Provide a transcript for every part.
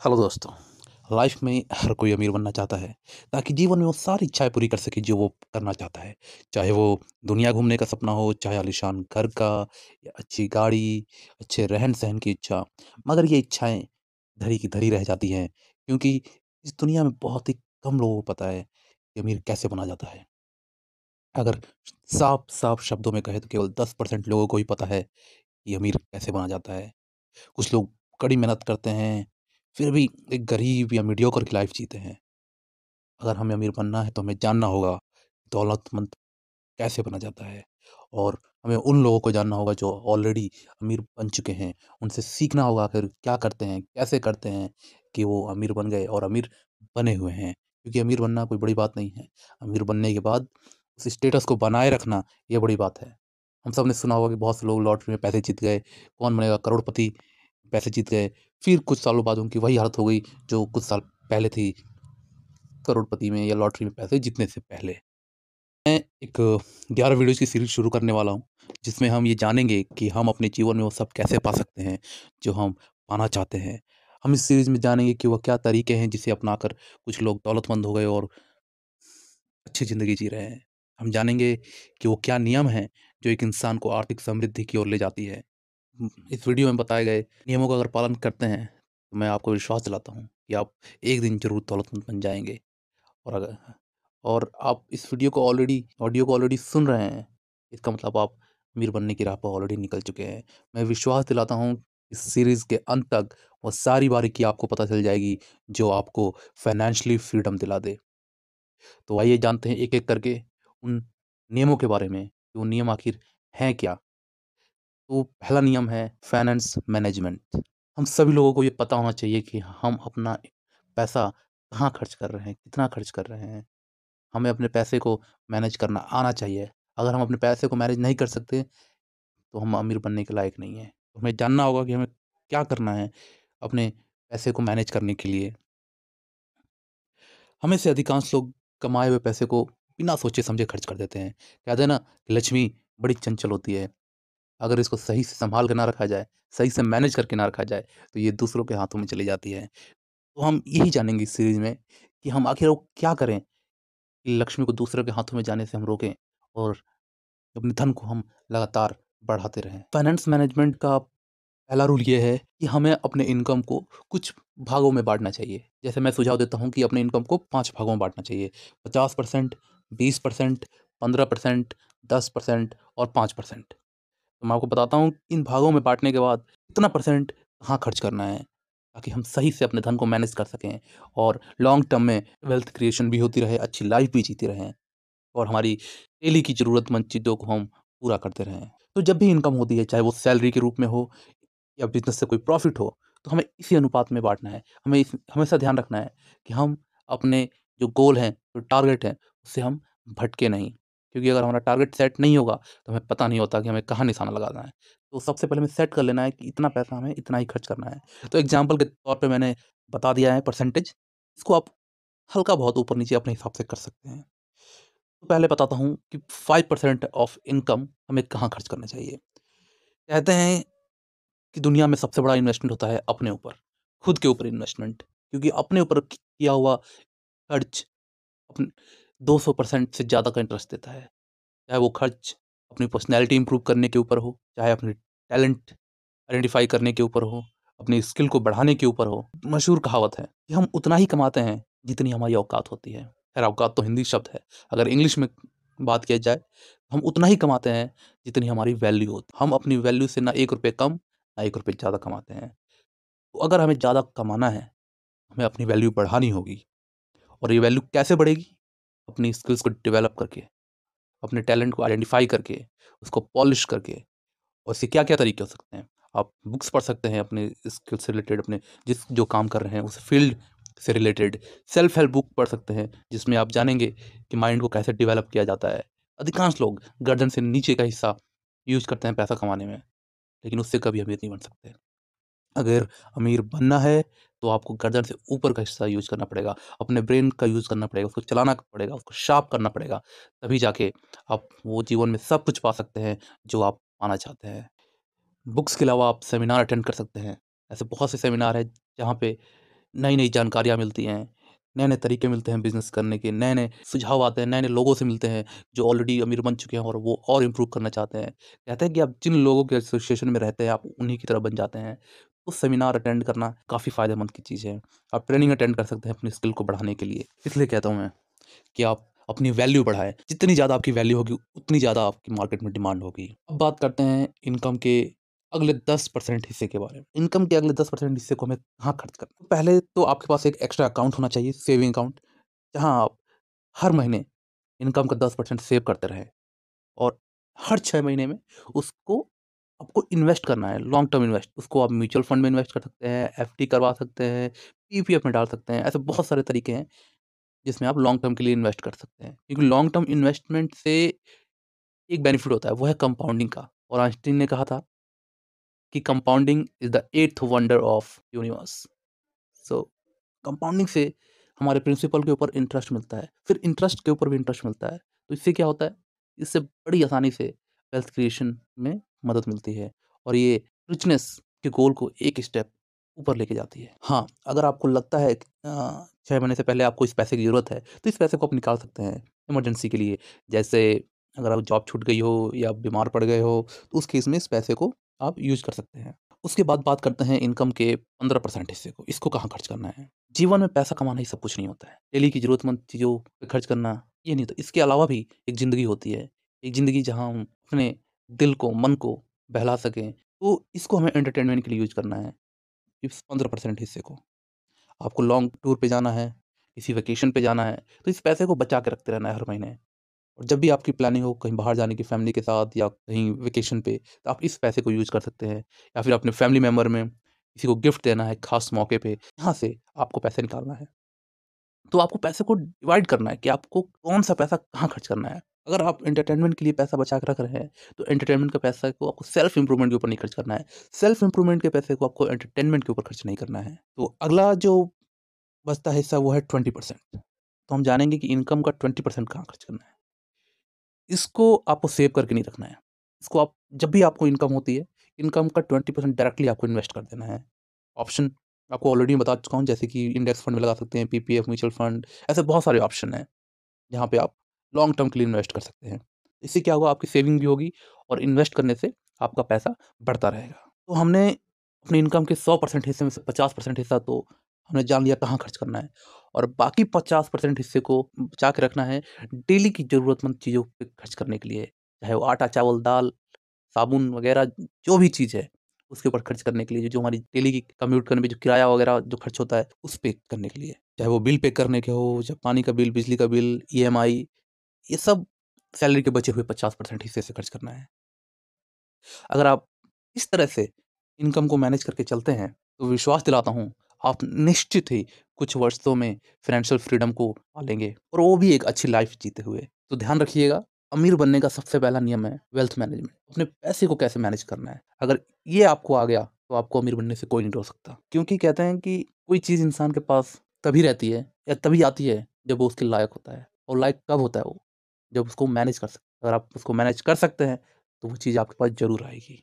Hello दोस्तों, life में हर कोई अमीर बनना चाहता है, ताकि जीवन में वो सारी इच्छाएँ पूरी कर सके जो वो करना चाहता है। चाहे वो दुनिया घूमने का सपना हो, चाहे आलीशान घर का, या अच्छी गाड़ी, अच्छे रहन सहन की इच्छा, मगर ये इच्छाएँ धरी की धरी रह जाती हैं, क्योंकि इस दुनिया में बहुत ही कम लोगों को पता है कि अमीर कैसे बना जाता है। अगर साफ़ साफ़ शब्दों में कहे तो केवल दस परसेंट लोगों को ही पता है कि अमीर कैसे बना जाता है। कुछ लोग कड़ी मेहनत करते हैं फिर भी एक गरीब या मीडियोकर की लाइफ जीते हैं। अगर हमें अमीर बनना है तो हमें जानना होगा दौलतमंद कैसे बना जाता है और हमें उन लोगों को जानना होगा जो ऑलरेडी अमीर बन चुके हैं। उनसे सीखना होगा आखिर क्या करते हैं, कैसे करते हैं कि वो अमीर बन गए और अमीर बने हुए हैं। क्योंकि अमीर बनना कोई बड़ी बात नहीं है। अमीर बनने के बाद उस स्टेटस को बनाए रखना ये बड़ी बात है। हम सबने सुना होगा कि बहुत से लोग लॉटरी में पैसे जीत गए, कौन बनेगा करोड़पति पैसे जीत गए फिर कुछ सालों बाद उनकी वही हालत हो गई, जो कुछ साल पहले थी, करोड़पति में या लॉटरी में पैसे जीतने से पहले। मैं एक ग्यारह वीडियोज़ की सीरीज़ शुरू करने वाला हूँ, जिसमें हम ये जानेंगे कि हम अपने जीवन में वो सब कैसे पा सकते हैं, जो हम पाना चाहते हैं। हम इस सीरीज़ में जानेंगे कि वह क्या तरीके हैं जिसे अपनाकर कुछ लोग दौलतमंद हो गए और अच्छी ज़िंदगी जी रहे हैं। हम जानेंगे कि वो क्या नियम हैं, जो एक इंसान को आर्थिक समृद्धि की ओर ले जाती है। इस वीडियो में बताए गए नियमों का अगर पालन करते हैं तो मैं आपको विश्वास दिलाता हूँ कि आप एक दिन ज़रूर दौलतमंद बन जाएँगे। और अगर, और आप इस वीडियो को ऑलरेडी, ऑडियो को ऑलरेडी सुन रहे हैं, इसका मतलब आप अमीर बनने की राह पर ऑलरेडी निकल चुके हैं। मैं विश्वास दिलाता हूँ इस सीरीज़ के अंत तक वो सारी बारीकी आपको पता चल जाएगी, जो आपको फाइनेंशियली फ्रीडम दिला दे। तो आइए जानते हैं एक एक करके उन नियमों के बारे में कि वो नियम आखिर हैं क्या? तो पहला नियम है फाइनेंस मैनेजमेंट हम सभी लोगों को ये पता होना चाहिए कि हम अपना पैसा कहाँ खर्च कर रहे हैं, कितना खर्च कर रहे हैं। हमें अपने पैसे को मैनेज करना आना चाहिए। अगर हम अपने पैसे को मैनेज नहीं कर सकते तो हम अमीर बनने के लायक नहीं हैं। तो हमें जानना होगा कि हमें क्या करना है अपने पैसे को मैनेज करने के लिए। हमें से अधिकांश लोग कमाए हुए पैसे को बिना सोचे समझे खर्च कर देते हैं। कहते हैं ना कि लक्ष्मी बड़ी चंचल होती है। अगर इसको सही से संभाल के ना रखा जाए, सही से मैनेज करके ना रखा जाए तो ये दूसरों के हाथों में चली जाती है। तो हम यही जानेंगे इस सीरीज़ में कि हम आखिर वो क्या करें कि लक्ष्मी को दूसरों के हाथों में जाने से हम रोकें और अपने धन को हम लगातार बढ़ाते रहें। फाइनेंस मैनेजमेंट का पहला रूल ये है कि हमें अपने इनकम को कुछ भागों में बांटना चाहिए। जैसे मैं सुझाव देता हूँ कि अपने इनकम को पाँच भागों में बांटना चाहिए। पचास परसेंट, बीस परसेंट, पंद्रह परसेंट, दस परसेंट और पाँच परसेंट। तो मैं आपको बताता हूँ इन भागों में बांटने के बाद कितना परसेंट कहाँ खर्च करना है, ताकि हम सही से अपने धन को मैनेज कर सकें और लॉन्ग टर्म में वेल्थ क्रिएशन भी होती रहे, अच्छी लाइफ भी जीती रहें और हमारी डेली की ज़रूरतमंद चीज़ों को हम पूरा करते रहें। तो जब भी इनकम होती है, चाहे वो सैलरी के रूप में हो या बिज़नेस से कोई प्रॉफिट हो तो हमें इसी अनुपात में बांटना है। हमें इस, हमेशा ध्यान रखना है कि हम अपने जो गोल हैं, जो टारगेट हैं उससे हम भटके नहीं। क्योंकि अगर हमारा टारगेट सेट नहीं होगा तो हमें पता नहीं होता कि हमें कहाँ निशाना लगाना है। तो सबसे पहले हमें सेट कर लेना है कि इतना पैसा हमें इतना ही खर्च करना है। तो एग्ज़ाम्पल के तौर पर मैंने बता दिया है परसेंटेज, इसको आप हल्का बहुत ऊपर नीचे अपने हिसाब से कर सकते हैं। तो पहले बताता हूँ कि फाइव परसेंट ऑफ़ इनकम हमें कहाँ खर्च करना चाहिए। कहते हैं कि दुनिया में सबसे बड़ा इन्वेस्टमेंट होता है अपने ऊपर, खुद के ऊपर इन्वेस्टमेंट। क्योंकि अपने ऊपर किया हुआ खर्च अपने दो सौ परसेंट से ज़्यादा का इंटरेस्ट देता है। चाहे वो खर्च अपनी पर्सनैलिटी इम्प्रूव करने के ऊपर हो, चाहे अपने टैलेंट आइडेंटिफाई करने के ऊपर हो, अपनी स्किल को बढ़ाने के ऊपर हो, मशहूर कहावत है कि हम उतना ही कमाते हैं जितनी हमारी औकात होती है। खैर, औकात तो हिंदी शब्द है। अगर इंग्लिश में बात किया जाए, हम उतना ही कमाते हैं जितनी हमारी वैल्यू होती हम अपनी वैल्यू से ना एक रुपये कम, ना एक रुपये ज़्यादा कमाते हैं। तो अगर हमें ज़्यादा कमाना है, हमें अपनी वैल्यू बढ़ानी होगी, और ये वैल्यू कैसे बढ़ेगी? अपनी स्किल्स को डेवलप करके, अपने टैलेंट को आइडेंटिफाई करके, उसको पॉलिश करके, और इसके क्या क्या तरीके हो सकते हैं? आप बुक्स पढ़ सकते हैं अपने स्किल से रिलेटेड, अपने जिस जो काम कर रहे हैं, उस फ़ील्ड से रिलेटेड। सेल्फ हेल्प बुक पढ़ सकते हैं, जिसमें आप जानेंगे कि माइंड को कैसे डेवलप किया जाता है। अधिकांश लोग गर्दन से नीचे का हिस्सा यूज़ करते हैं पैसा कमाने में, लेकिन उससे कभी अमीर नहीं बन सकते। अगर अमीर बनना है तो आपको गर्दन से ऊपर का हिस्सा यूज़ करना पड़ेगा, अपने ब्रेन का यूज़ करना पड़ेगा, उसको चलाना पड़ेगा, उसको शार्प करना पड़ेगा, तभी जाके आप वो जीवन में सब कुछ पा सकते हैं, जो आप पाना चाहते हैं। बुक्स के अलावा आप सेमिनार अटेंड कर सकते हैं। ऐसे बहुत से सेमिनार हैं, जहाँ पे नई नई जानकारियाँ मिलती हैं नए नए तरीके मिलते हैं बिज़नेस करने के नए नए सुझाव आते हैं नए नए लोगों से मिलते हैं, जो ऑलरेडी अमीर बन चुके हैं और वो और इम्प्रूव करना चाहते हैं। कहते हैं कि आप जिन लोगों के एसोसिएशन में रहते हैं, आप उन्हीं की तरह बन जाते हैं। तो सेमिनार अटेंड करना काफ़ी फ़ायदेमंद की चीज़ है। आप ट्रेनिंग अटेंड कर सकते हैं अपनी स्किल को बढ़ाने के लिए। इसलिए कहता हूँ मैं कि आप अपनी वैल्यू बढ़ाएँ। जितनी ज़्यादा आपकी वैल्यू होगी, उतनी ज़्यादा आपकी मार्केट में डिमांड होगी। अब बात करते हैं इनकम के अगले दस परसेंट हिस्से के बारे में। इनकम के अगले दस परसेंट हिस्से को हमें कहाँ खर्च करना पहले तो आपके पास एक एक्स्ट्रा अकाउंट होना चाहिए सेविंग अकाउंट जहाँ आप हर महीने इनकम का दस परसेंट सेव करते रहें। और हर छः महीने में उसको आपको इन्वेस्ट करना है, लॉन्ग टर्म इन्वेस्ट, उसको आप म्यूचुअल फंड में इन्वेस्ट कर सकते हैं, एफ़ करवा सकते हैं, पी में डाल सकते हैं, ऐसे बहुत सारे तरीके हैं जिसमें आप लॉन्ग टर्म के लिए इन्वेस्ट कर सकते हैं। क्योंकि लॉन्ग टर्म इन्वेस्टमेंट से एक बेनिफिट होता है, वो है कंपाउंडिंग का। और आइंस्टीन ने कहा था कि compounding is the eighth wonder of universe. So, compounding से हमारे प्रिंसिपल के ऊपर इंटरेस्ट मिलता है, फिर इंटरेस्ट के ऊपर भी इंटरेस्ट मिलता है। तो इससे क्या होता है, इससे बड़ी आसानी से वेल्थ क्रिएशन में मदद मिलती है और ये रिचनेस के गोल को एक स्टेप ऊपर लेके जाती है। हाँ अगर आपको लगता है छः महीने से पहले आपको इस पैसे की ज़रूरत है तो इस पैसे को आप निकाल सकते हैं इमरजेंसी के लिए। जैसे अगर आप जॉब छूट गई हो या बीमार पड़ गए हो तो उस केस में इस पैसे को आप यूज़ कर सकते हैं। उसके बाद बात करते हैं इनकम के पंद्रह परसेंट हिस्से को। इसको कहाँ खर्च करना है? जीवन में पैसा कमाना ही सब कुछ नहीं होता है। डेली की ज़रूरतमंद चीज़ों पर खर्च करना, ये नहीं होता। इसके अलावा भी एक ज़िंदगी होती है। एक ज़िंदगी जहाँ हम अपने दिल को, मन को बहला सकें तो इसको हमें एंटरटेनमेंट के लिए यूज़ करना है। इस पंद्रह परसेंट हिस्से को। आपको लॉन्ग टूर पे जाना है, किसी वेकेशन पे जाना है तो इस पैसे को बचा के रखते रहना है हर महीने। और जब भी आपकी प्लानिंग हो कहीं बाहर जाने की फैमिली के साथ या कहीं वेकेशन पे तो आप इस पैसे को यूज़ कर सकते हैं। या फिर अपने फैमिली मेंबर में किसी को गिफ्ट देना है खास मौके पे, यहाँ से आपको पैसे निकालना है। तो आपको पैसे को डिवाइड करना है कि आपको कौन सा पैसा कहाँ खर्च करना है। अगर आप एंटरटेनमेंट के लिए पैसा बचा कर रख रहे हैं तो एंटरटेनमेंट का पैसा को आपको सेल्फ इंप्रूवमेंट के ऊपर नहीं खर्च करना है। सेल्फ इंप्रूवमेंट के पैसे को आपको एंटरटेनमेंट के ऊपर खर्च नहीं करना है। तो अगला जो बचता हिस्सा वो है ट्वेंटी परसेंट तो हम जानेंगे कि इनकम का ट्वेंटी परसेंट कहाँ खर्च करना है। इसको आपको सेव करके नहीं रखना है। इसको आप, जब भी आपको इनकम होती है इनकम का ट्वेंटी परसेंट डायरेक्टली आपको इन्वेस्ट कर देना है। ऑप्शन आपको ऑलरेडी बता चुका हूँ, जैसे कि इंडेक्स फंड में लगा सकते हैं पीपीएफ म्यूचुअल फंड ऐसे बहुत सारे ऑप्शन हैं, जहाँ पे आप लॉन्ग टर्म के लिए इन्वेस्ट कर सकते हैं। इससे क्या होगा? आपकी सेविंग भी होगी और इन्वेस्ट करने से आपका पैसा बढ़ता रहेगा। तो हमने अपनी इनकम के सौ परसेंट हिस्से में से पचास परसेंट हिस्सा तो हमने जान लिया कहाँ खर्च करना है और बाकी पचास परसेंट हिस्से को बचा के रखना है डेली की ज़रूरतमंद चीज़ों पर खर्च करने के लिए। चाहे वो आटा, चावल, दाल, साबुन वगैरह जो भी चीज़ है, उसके ऊपर खर्च करने के लिए, जो हमारी डेली की कम्यूट करने में जो किराया वगैरह जो खर्च होता है, उस पे करने के लिए। चाहे वो बिल पे करने के हो, चाहे पानी का बिल, बिजली का बिल ईएमआई ये सब सैलरी के बचे हुए पचास परसेंट हिस्से से खर्च करना है। अगर आप इस तरह से इनकम को मैनेज करके चलते हैं तो विश्वास दिलाता हूँ, आप निश्चित ही कुछ वर्षों में फाइनेंशियल फ्रीडम को पालेंगे और वो भी एक अच्छी लाइफ जीते हुए। तो ध्यान रखिएगा, अमीर बनने का सबसे पहला नियम है वेल्थ मैनेजमेंट अपने पैसे को कैसे मैनेज करना है। अगर ये आपको आ गया तो आपको अमीर बनने से कोई नहीं रोक सकता, क्योंकि कहते हैं कि कोई चीज़ इंसान के पास तभी रहती है या तभी आती है जब वो उसके लायक होता है, और लायक कब होता है वो? जब उसको मैनेज कर सकते अगर आप उसको मैनेज कर सकते हैं तो वो चीज़ आपके पास ज़रूर आएगी।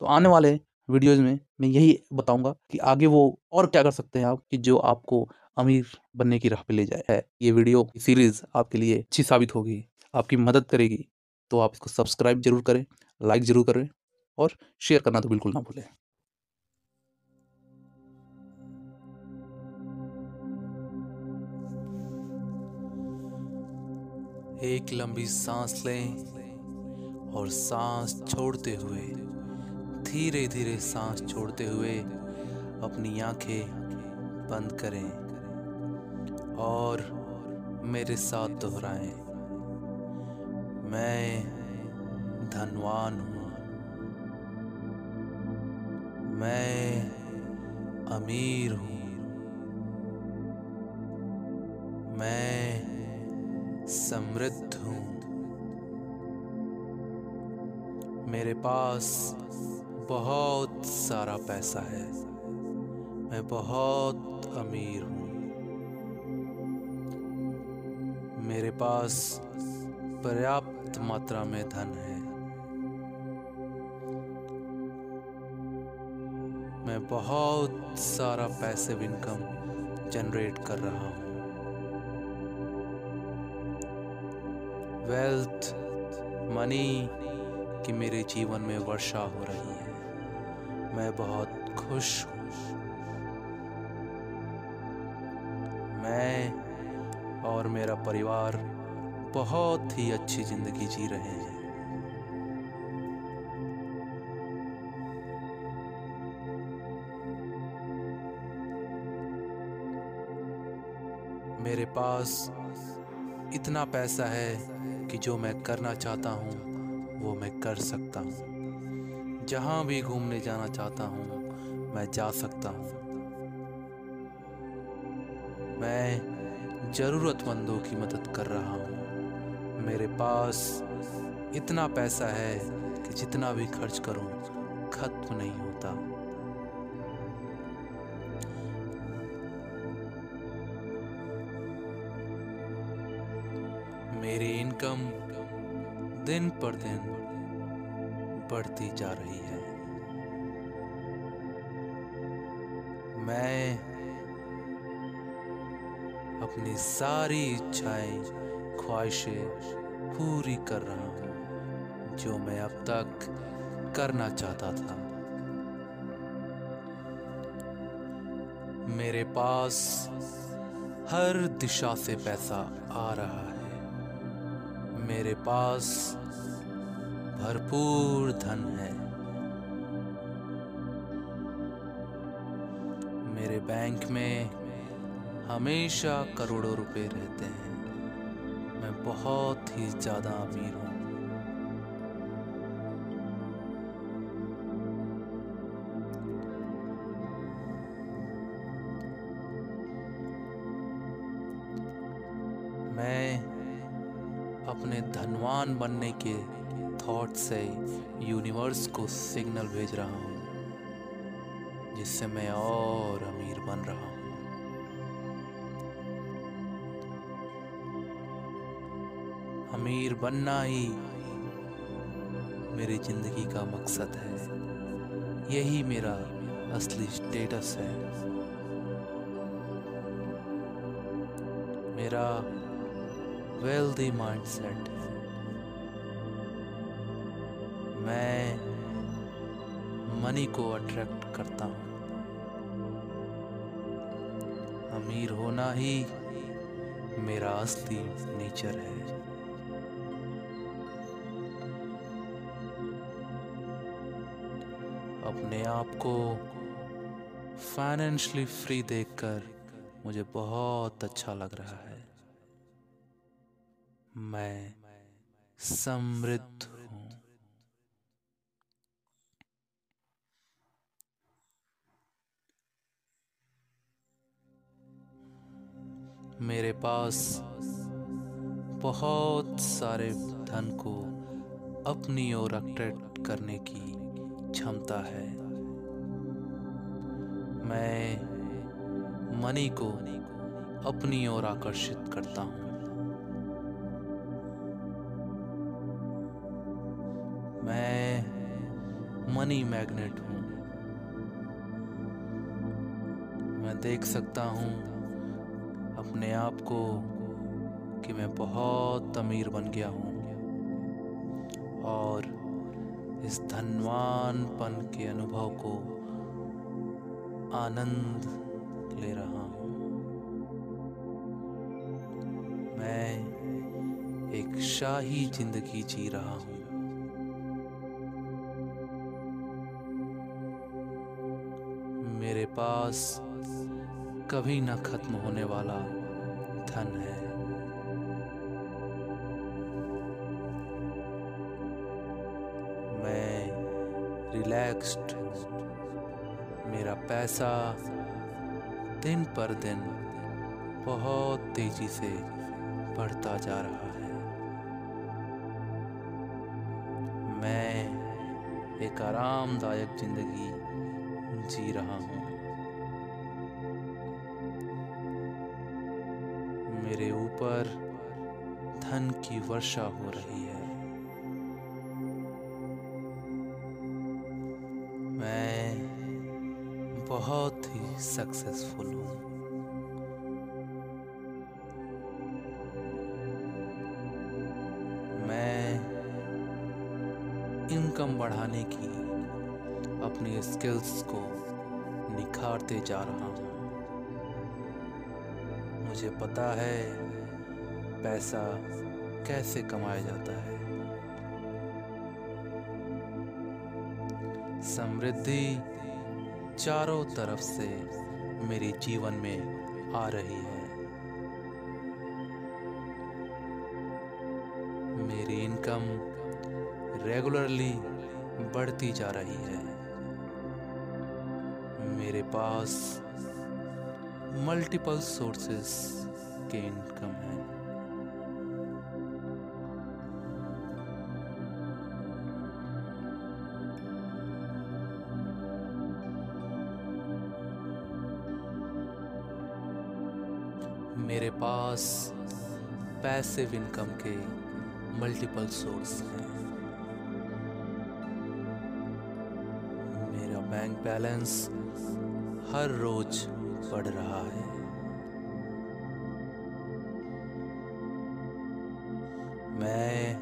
तो आने वाले वीडियोज़ में मैं यही बताऊँगा कि आगे वो और क्या कर सकते हैं आप कि जो आपको अमीर बनने की राह पे ले जाए। है, ये वीडियो सीरीज़ आपके लिए अच्छी साबित होगी, आपकी मदद करेगी। तो आप इसको सब्सक्राइब ज़रूर करें, लाइक ज़रूर करें और शेयर करना तो बिल्कुल ना भूलें। एक लंबी सांस लें और सांस छोड़ते हुए धीरे धीरे सांस छोड़ते हुए अपनी आँखें बंद करें और मेरे साथ दोहराएँ। मैं धनवान हूँ। मैं अमीर हूँ। मैं समृद्ध हूँ। मेरे पास बहुत सारा पैसा है। मैं बहुत अमीर हूँ। मेरे पास पर्याप्त मात्रा में धन है। मैं बहुत सारा पैसिव इनकम जनरेट कर रहा हूँ। वेल्थ मनी की मेरे जीवन में वर्षा हो रही है। मैं बहुत खुश हूँ। मैं और मेरा परिवार बहुत ही अच्छी ज़िंदगी जी रहे हैं। मेरे पास इतना पैसा है कि जो मैं करना चाहता हूँ, वो मैं कर सकता हूँ। जहाँ भी घूमने जाना चाहता हूँ, मैं जा सकता हूँ। मैं ज़रूरतमंदों की मदद कर रहा हूँ। मेरे पास इतना पैसा है कि जितना भी खर्च करूँ, खत्म नहीं होता। इनकम दिन पर दिन बढ़ती जा रही है। मैं अपनी सारी इच्छाएँ, ख्वाहिशें पूरी कर रहा हूँ, जो मैं अब तक करना चाहता था। मेरे पास हर दिशा से पैसा आ रहा है। मेरे पास भरपूर धन है। मेरे बैंक में हमेशा करोड़ों रुपए रहते हैं। मैं बहुत ही ज़्यादा अमीर हूँ। धनवान बनने के थॉट से यूनिवर्स को सिग्नल भेज रहा हूँ, जिससे मैं और अमीर बन रहा हूँ। अमीर बनना ही मेरी ज़िंदगी का मकसद है। यही मेरा असली स्टेटस है। मेरा वेल्दी माइंडसेट है। मनी को अट्रैक्ट करता हूँ। अमीर होना ही मेरा असली नेचर है। अपने आप को फाइनेंशली फ्री देखकर मुझे बहुत अच्छा लग रहा है। मैं समृद्ध मेरे पास बहुत सारे धन को अपनी ओर अट्रैक्ट करने की क्षमता है। मैं मनी को अपनी ओर आकर्षित करता हूँ। मैं मनी मैग्नेट हूँ। मैं देख सकता हूँ अपने आप को कि मैं बहुत अमीर बन गया हूँ और इस धनवानपन के अनुभव को आनंद ले रहा हूँ। मैं एक शाही ज़िंदगी जी रहा हूँ। मेरे पास कभी ना खत्म होने वाला धन है। मैं रिलैक्स्ड मेरा पैसा दिन पर दिन बहुत तेज़ी से बढ़ता जा रहा है। मैं एक आरामदायक ज़िंदगी जी रहा हूँ। ऊपर धन की वर्षा हो रही है। मैं बहुत ही सक्सेसफुल हूँ। मैं इनकम बढ़ाने की अपनी स्किल्स को निखारते जा रहा हूँ। मुझे पता है पैसा कैसे कमाया जाता है? समृद्धि चारों तरफ़ से मेरे जीवन में आ रही है। मेरी इनकम रेगुलरली बढ़ती जा रही है। मेरे पास मल्टीपल सोर्सेस के इनकम है। पास पैसिव इनकम के मल्टीपल सोर्स हैं। मेरा बैंक बैलेंस हर रोज बढ़ रहा है। मैं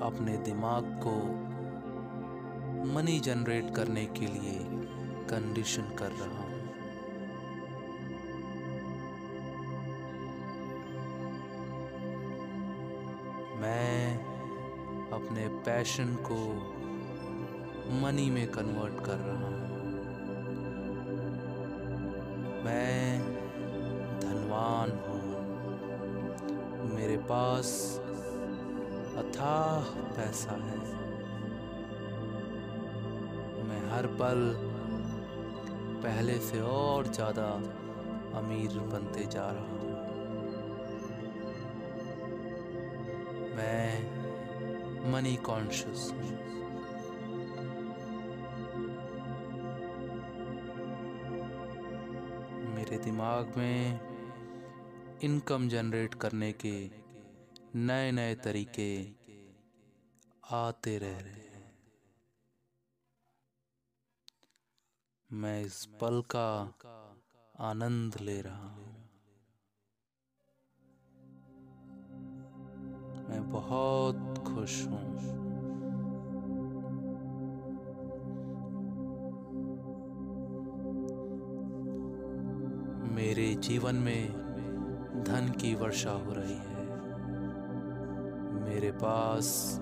अपने दिमाग को मनी जनरेट करने के लिए कंडीशन कर रहा हूँ। अपने पैशन को मनी में कन्वर्ट कर रहा हूँ। मैं धनवान हूँ। मेरे पास अथाह पैसा है। मैं हर पल पहले से और ज़्यादा अमीर बनते जा रहा हूँ। मैं कॉन्शियस हूँ मेरे दिमाग में इनकम जनरेट करने के नए नए तरीके आते रह रहे हैं। मैं इस पल का आनंद ले रहा हूँ। मैं बहुत खुश हूँ। मेरे जीवन में धन की वर्षा हो रही है। मेरे पास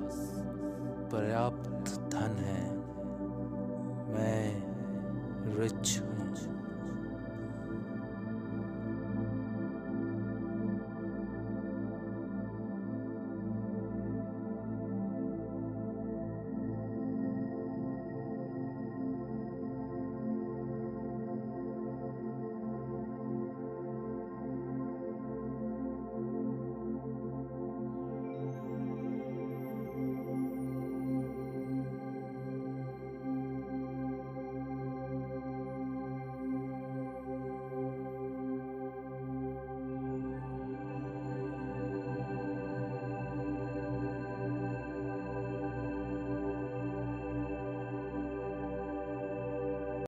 पर्याप्त धन है। मैं रिच हूँ।